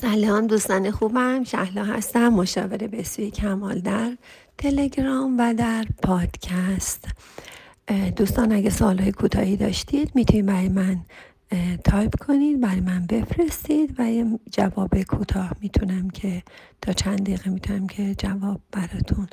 سلام دوستان خوبم شهلا هستم مشاوره بسوی کمال در تلگرام و در پادکست. دوستان اگه سوالهای کوتاهی داشتید می‌تونید برای من تایپ کنید برای من بفرستید و یه جواب کوتاه می‌تونم که تا چند دقیقه می‌تونم که جواب براتون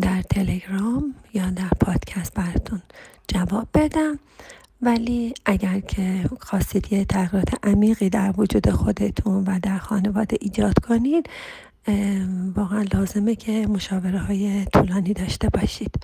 در تلگرام یا در پادکست براتون جواب بدم. ولی اگر که خواستید یه تغییرات عمیقی در وجود خودتون و در خانواده ایجاد کنید واقعا لازمه که مشاوره های طولانی داشته باشید.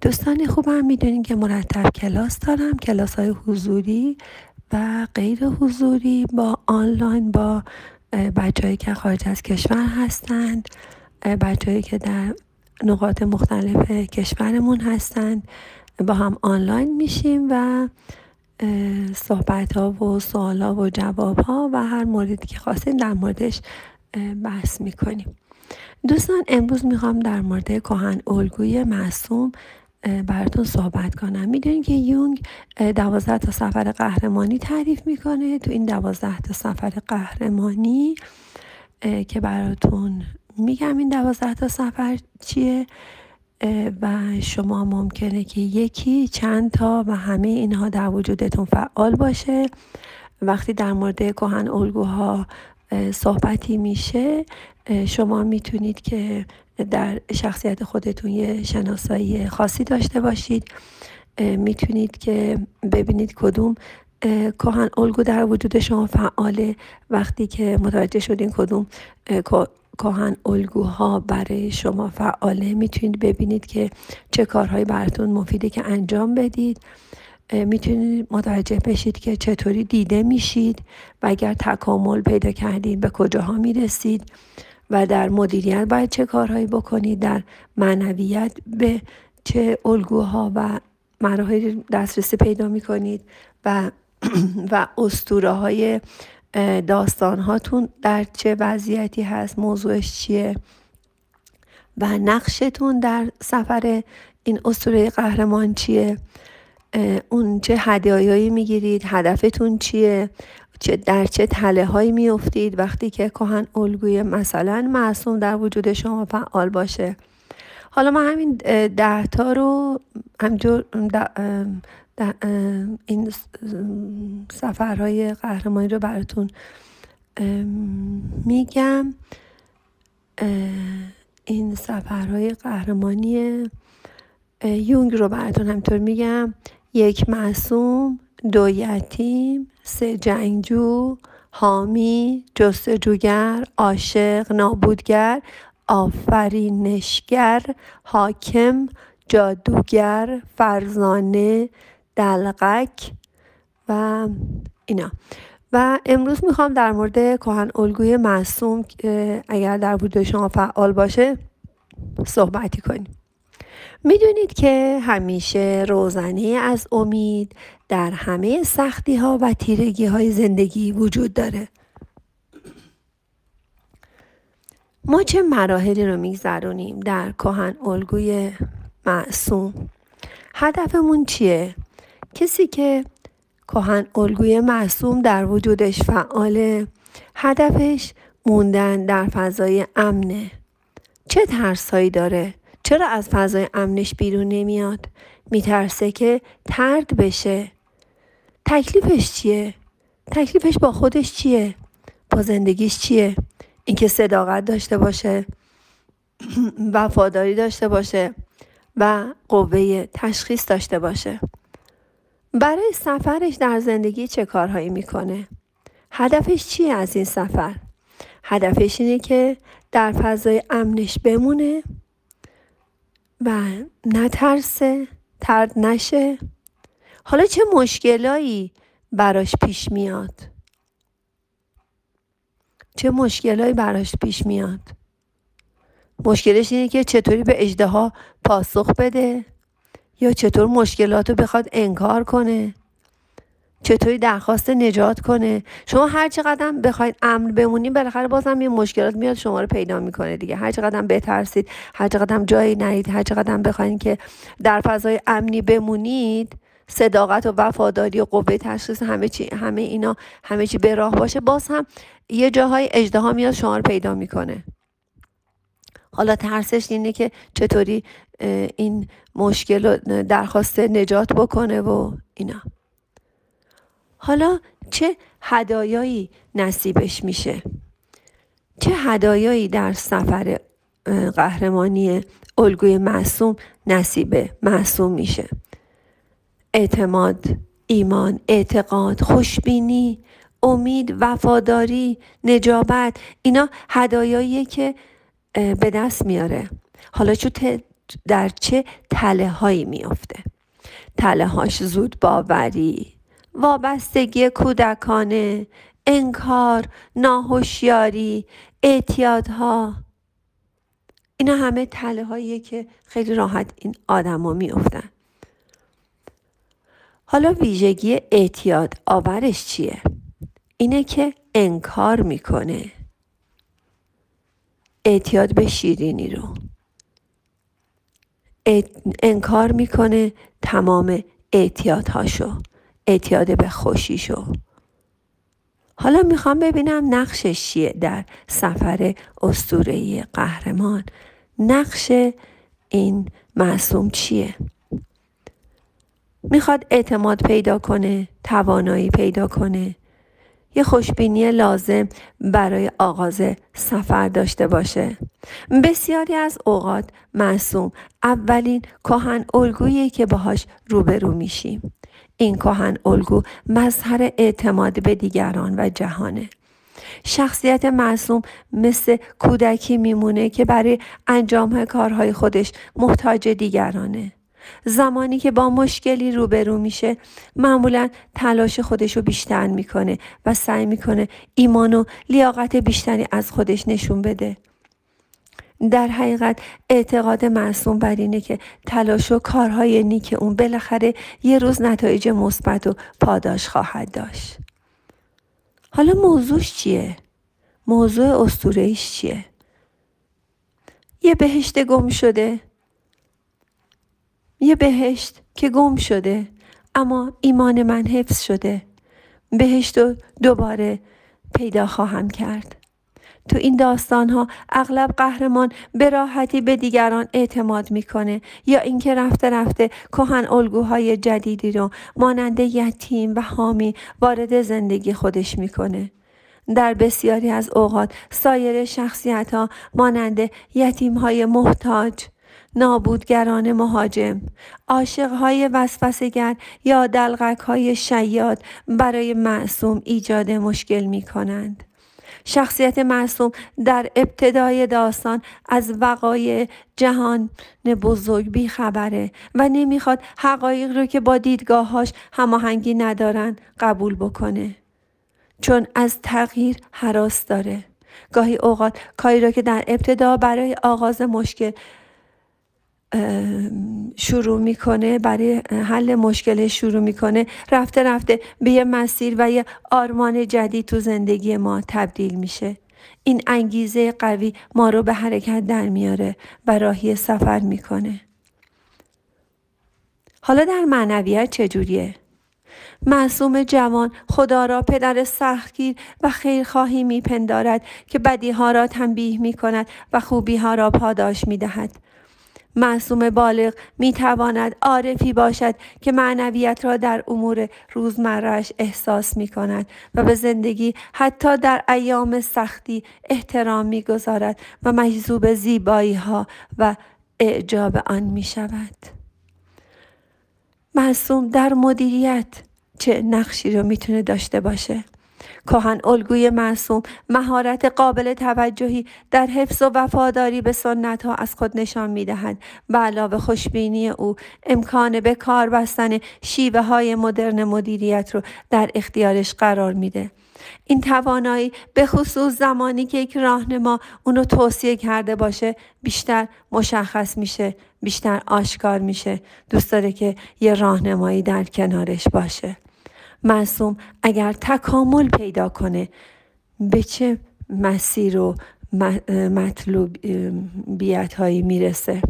دوستان خوبم می‌دونین که مرتب کلاس دارم کلاس های حضوری و غیر حضوری با آنلاین با بچههایی که خارج از کشور هستند بچههایی که در نقاط مختلف کشورمون هستند. با هم آنلاین میشیم و صحبت ها و سوال ها و جواب ها و هر موردی که خواستیم در موردش بحث می‌کنیم. دوستان امروز می‌خوام در مورد کهن الگوی معصوم براتون صحبت کنم. می‌دونید که یونگ دوازده تا سفر قهرمانی تعریف می‌کنه. تو این دوازده تا سفر قهرمانی که براتون میگم این دوازده تا سفر چیه و شما ممکنه که یکی چند تا و همه اینها در وجودتون فعال باشه. وقتی در مورد کهن الگوها صحبتی میشه شما می‌تونید که در شخصیت خودتون یه شناسایی خاصی داشته باشید. می‌تونید که ببینید کدوم کهن الگو در وجود شما فعاله. وقتی که متوجه شدین کدوم کهن الگوها برای شما فعاله. می‌تونید ببینید که چه کارهایی براتون مفیده که انجام بدید. می‌تونید متوجه بشید که چطوری دیده میشید و اگر تکامل پیدا کردید به کجاها می‌رسید و در مدیریت باید چه کارهایی بکنید در معنویت به چه الگوها و مراحل دسترسی پیدا می‌کنید و و استوره های داستان هاتون در چه وضعیتی هست موضوعش چیه؟ و نقشتون در سفر این اسطوره قهرمان چیه؟ اون چه هدایایی می‌گیرید هدفتون چیه؟ چه در چه تله هایی میافتید؟ وقتی که کهن الگوی مثلا معصوم در وجود شما فعال باشه. حالا ما همین ده تا رو همجور این سفرهای قهرمانی رو براتون میگم این سفرهای قهرمانی یونگ رو براتون همینطور میگم. یک معصوم دو یتیم سه جنگجو حامی جستجوگر عاشق نابودگر. آفرینشگر حاکم جادوگر فرزانه دلقک و اینا. و امروز می‌خوام در مورد کهن الگوی معصوم اگر در وجود شما فعال باشه صحبتی کنیم. می‌دونید که همیشه روزنه از امید در همه سختی ها و تیرگی های زندگی وجود داره. ما چه مراحلی رو میگذرونیم در کهن الگوی معصوم؟ هدفمون چیه؟ کسی که کهن الگوی معصوم در وجودش فعاله هدفش موندن در فضای امنه. چه ترسایی داره؟ چرا از فضای امنش بیرون نمیاد؟ میترسه که ترد بشه. تکلیفش چیه؟ تکلیفش با خودش چیه؟ با زندگیش چیه؟ اینکه صداقت داشته باشه وفاداری داشته باشه و قوه تشخیص داشته باشه. برای سفرش در زندگی چه کارهایی می‌کنه؟ هدفش چیه از این سفر؟ هدفش اینه که در فضای امنش بمونه و نترسه ترد نشه. حالا چه مشکلایی براش پیش میاد؟ چه مشکلایی براش پیش میاد؟ مشکلش اینه که چطوری به اجده پاسخ بده؟ یا چطور مشکلات رو بخواد انکار کنه؟ چطوری درخواست نجات کنه؟ شما هر چقدر بخواید امن بمونید بالاخره بازم یه مشکلات میاد شما رو پیدا می‌کنه دیگه. هر چقدر بترسید هر چقدر جایی نرید هر چقدر بخواید که در فضای امنی بمونید صداقت و وفاداری و قوه تشخیص همه چی همه اینا همه چی به راه باشه. باز هم یه جاهای اجدها میاد شما رو پیدا می‌کنه. حالا ترسش اینه که چطوری این مشکل رو درخواست نجات بکنه و اینا. حالا چه هدایایی نصیبش میشه؟ چه هدایایی در سفر قهرمانی الگوی معصوم نصیب معصوم میشه؟ اعتماد ایمان اعتقاد خوشبینی امید وفاداری نجابت اینا هدایاییه که به دست میاره. حالا چون در چه تله هایی میافته. تله هاش زود باوری وابستگی کودکانه انکار ناهوشیاری اعتیادها. اینا همه تله هاییه که خیلی راحت این آدما میافتن. حالا ویژگی اعتیاد آورش چیه؟ اینه که انکار می‌کنه. اعتیاد به شیرینی رو. انکار می‌کنه تمام اعتیادهاشو. اعتیاد به خوشیشو. حالا می‌خوام ببینم نقشش چیه در سفر استورهی قهرمان. نقش این معصوم چیه؟ می‌خواد اعتماد پیدا کنه توانایی پیدا کنه. یه خوشبینی لازم برای آغاز سفر داشته باشه. بسیاری از اوقات معصوم اولین کهن الگویی که باهاش روبرو میشیم. این کهن الگو مظهر اعتماد به دیگران و جهانه. شخصیت معصوم مثل کودکی میمونه که برای انجام کارهای خودش محتاج دیگرانه. زمانی که با مشکلی روبرو میشه معمولا تلاش خودش رو بیشتر می‌کنه و سعی می‌کنه ایمان و لیاقت بیشتری از خودش نشون بده. در حقیقت اعتقاد معصوم بر اینه که تلاش و کارهای نیک اون بالاخره یه روز نتایج مثبت و پاداش خواهد داشت. حالا موضوعش چیه؟ موضوع استورهیش چیه؟ یه بهشت گم شده. یه بهشت که گم شده اما ایمان من حفظ شده. بهشت رو دوباره پیدا خواهم کرد. تو این داستان ها اغلب قهرمان به راحتی به دیگران اعتماد می‌کنه یا اینکه رفته رفته کهن الگوهای جدیدی رو مانند یتیم و حامی وارد زندگی خودش می‌کنه. در بسیاری از اوقات سایر شخصیت ها مانند یتیم های محتاج نابودگران مهاجم عاشقهای وسوسگر یا دلغک های شیاد برای معصوم ایجاد مشکل می کنند. شخصیت معصوم در ابتدای داستان از وقای جهان بزرگ بیخبره و نمی‌خواد حقایق رو که با دیدگاهاش هماهنگی ندارن قبول بکنه چون از تغییر حراس داره گاهی اوقات کاری را که در ابتدا برای آغاز مشکل شروع می‌کنه برای حل مشکل شروع می‌کنه رفته رفته به یه مسیر و یه آرمان جدید تو زندگی ما تبدیل میشه این انگیزه قوی ما رو به حرکت در میاره و راهی سفر می‌کنه حالا در معنویت چجوریه؟ معصوم جوان خدا را پدر سختگیر و خیرخواهی میپندارد که بدیها را تنبیه می کند و خوبی ها را پاداش می دهد. معصوم بالغ می تواند عارفی باشد که معنویت را در امور روزمرهش احساس می کند و به زندگی حتی در ایام سختی احترام می گذارد و مجذوب زیبایی ها و اعجاب آن می شود. معصوم در مدیریت چه نقشی رو می‌تونه داشته باشه؟ کهن الگوی معصوم مهارت قابل توجهی در حفظ و وفاداری به سنت ها از خود نشان می دهد و علاوه خوشبینی او امکان به کار بستن شیوه های مدرن مدیریت رو در اختیارش قرار میده. این توانایی به خصوص زمانی که یک راهنما اونو توصیه کرده باشه بیشتر مشخص میشه بیشتر آشکار میشه. دوست داره که یه راهنمایی در کنارش باشه. معصوم اگر تکامل پیدا کنه به چه مسیر و مطلوبیت هایی می‌رسه؟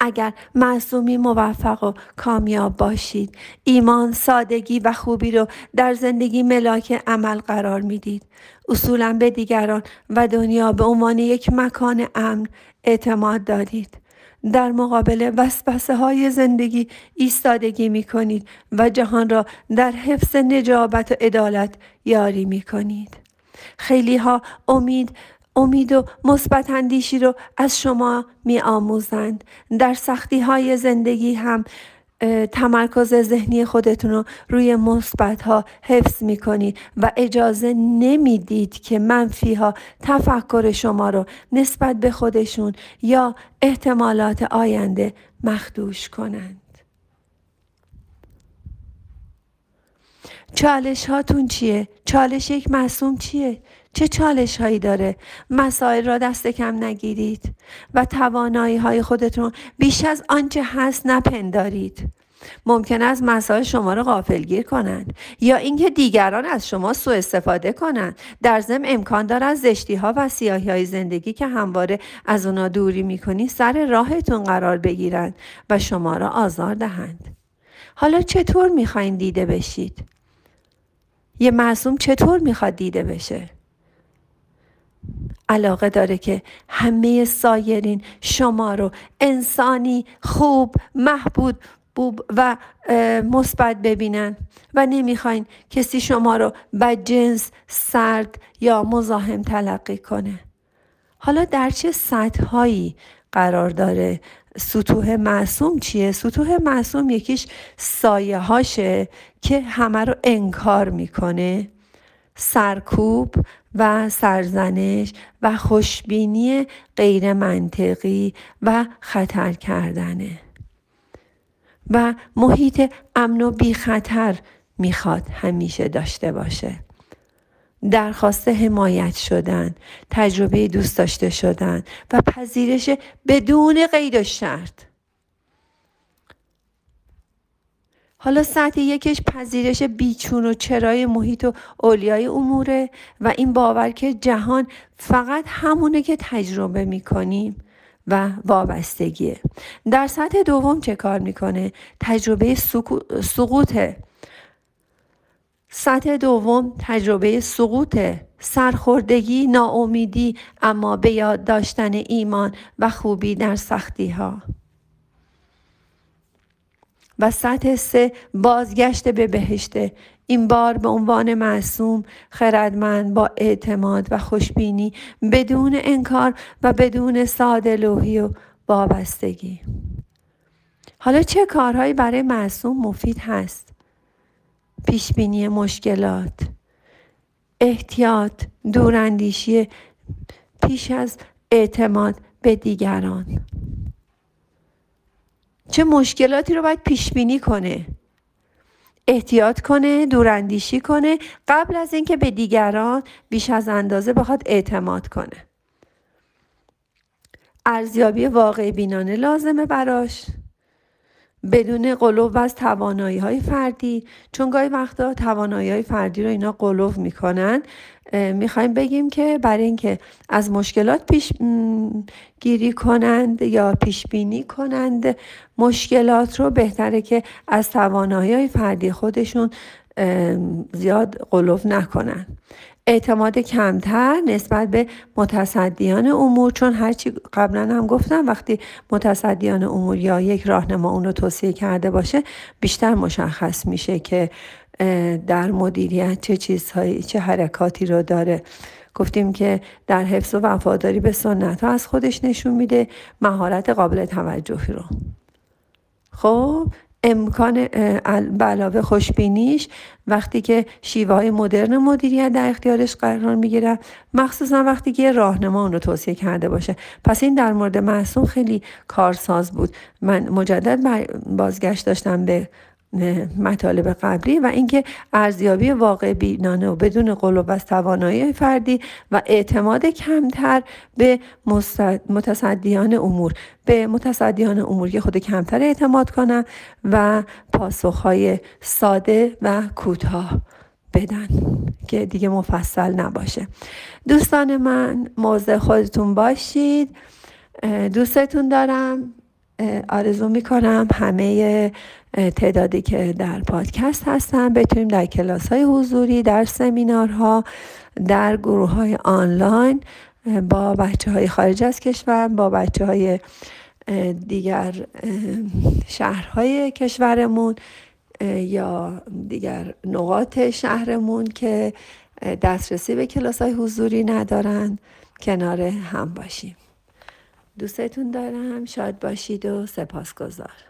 اگر معصومی موفق و کامیاب باشید ایمان سادگی و خوبی رو در زندگی ملاک عمل قرار می‌دید. اصولا به دیگران و دنیا به عنوان یک مکان امن اعتماد دادید. در مقابل وسوسه های زندگی ایستادگی می کنید و جهان را در حفظ نجابت و عدالت یاری می کنید. خیلی ها امید امید و مثبت اندیشی رو از شما می آموزند. در سختی های زندگی هم تمرکز ذهنی خودتون رو روی مثبت ها حفظ می کنید و اجازه نمی‌دید که منفی ها تفکر شما رو نسبت به خودشون یا احتمالات آینده مخدوش کنند. چالش هاتون چیه؟ چالش یک مصوم چیه؟ چه چالش هایی داره؟ مسائل را دست کم نگیرید و توانایی های خودتون بیش از آنچه هست نپندارید. ممکن است مسائل شما را غافلگیر کنند یا اینکه دیگران از شما سوء استفاده کنند. در ضمن امکان دارد زشتی ها و سیاهی های زندگی که همواره از اونا دوری می‌کنی سر راهتون قرار بگیرند و شما را آزار دهند. حالا چطور می‌خواین دیده بشید؟ یه معصوم چطور می‌خواد دیده بشه؟ علاقه داره که همه سایرین شما رو انسانی خوب محبود و مثبت ببینن و نمی‌خواین کسی شما رو جنس سرد یا مزاحم تلقی کنه. حالا در چه سطحهایی قرار داره؟ سطوح معصوم چیه؟ سطوح معصوم یکیش سایه هاشه که همه رو انکار می‌کنه. سرکوب و سرزنش و خوشبینی غیر منطقی و خطر کردنه. و محیط امن و بی خطر می‌خواد همیشه داشته باشه. درخواست حمایت شدن تجربه دوست داشته شدن و پذیرش بدون قید و شرط. حالا سطح یکش پذیرش بیچون و چرای محیط و اولیای اموره و این باور که جهان فقط همونه که تجربه می‌کنیم و وابستگیه. در سطح دوم چه کار می‌کنه؟ تجربه سقوطه. سطح دوم تجربه سقوط سرخوردگی ناامیدی اما به یاد داشتن ایمان و خوبی در سختی ها و سطح سه بازگشت به بهشته این بار به عنوان معصوم خردمند با اعتماد و خوشبینی بدون انکار و بدون ساده لوحی و وابستگی. حالا چه کارهایی برای معصوم مفید هست؟ پیشبینی مشکلات احتیاط دوراندیشی پیش از اعتماد به دیگران. چه مشکلاتی رو باید پیش بینی کنه. احتیاط کنه دوراندیشی کنه قبل از اینکه به دیگران بیش از اندازه بخواد اعتماد کنه. ارزیابی واقع بینانه لازمه براش. بدون قلوب از توانایی های فردی. چون گاهی وقتا توانایی های فردی رو اینا قلوب می‌کنن می‌خوایم بگیم که برای اینکه از مشکلات پیش گیری کنند یا پیش بینی کنند مشکلات رو بهتره که از توانایی های فردی خودشون زیاد قلوب نکنن. اعتماد کمتر نسبت به متصدیان امور چون هرچی قبلا هم گفتم وقتی متصدیان امور یا یک راهنما اون رو توصیه کرده باشه بیشتر مشخص میشه که در مدیریت چه چیزهایی چه حرکاتی رو داره. گفتیم که در حفظ و وفاداری به سنت ها از خودش نشون میده مهارت قابل توجهی رو. خب امکان علاوه خوشبینیش وقتی که شیوه های مدرن مدیریت در اختیارش قرار می‌گیره. مخصوصا وقتی که راهنما اون رو توصیه کرده باشه. پس این در مورد محسوم خیلی کارساز بود. من مجدد بازگشت داشتم به مطالب قبلی و اینکه ارزیابی واقع بینانه و بدون قلوب از توانایی فردی و اعتماد کمتر به متصدیان امور. به متصدیان امور که خود کمتر اعتماد کنن و پاسخهای ساده و کوتاه بدن که دیگه مفصل نباشه. دوستان من موضع خودتون باشید. دوستتون دارم. آرزو می‌کنم همه تعدادی که در پادکست هستن بتونیم در کلاس های حضوری در سمینارها در گروه های آنلاین با بچه های خارج از کشور با بچه های دیگر شهرهای کشورمون یا دیگر نقاط شهرمون که دسترسی به کلاس های حضوری ندارن کنار هم باشیم. دوستتون دارم. شاد باشید و سپاسگزار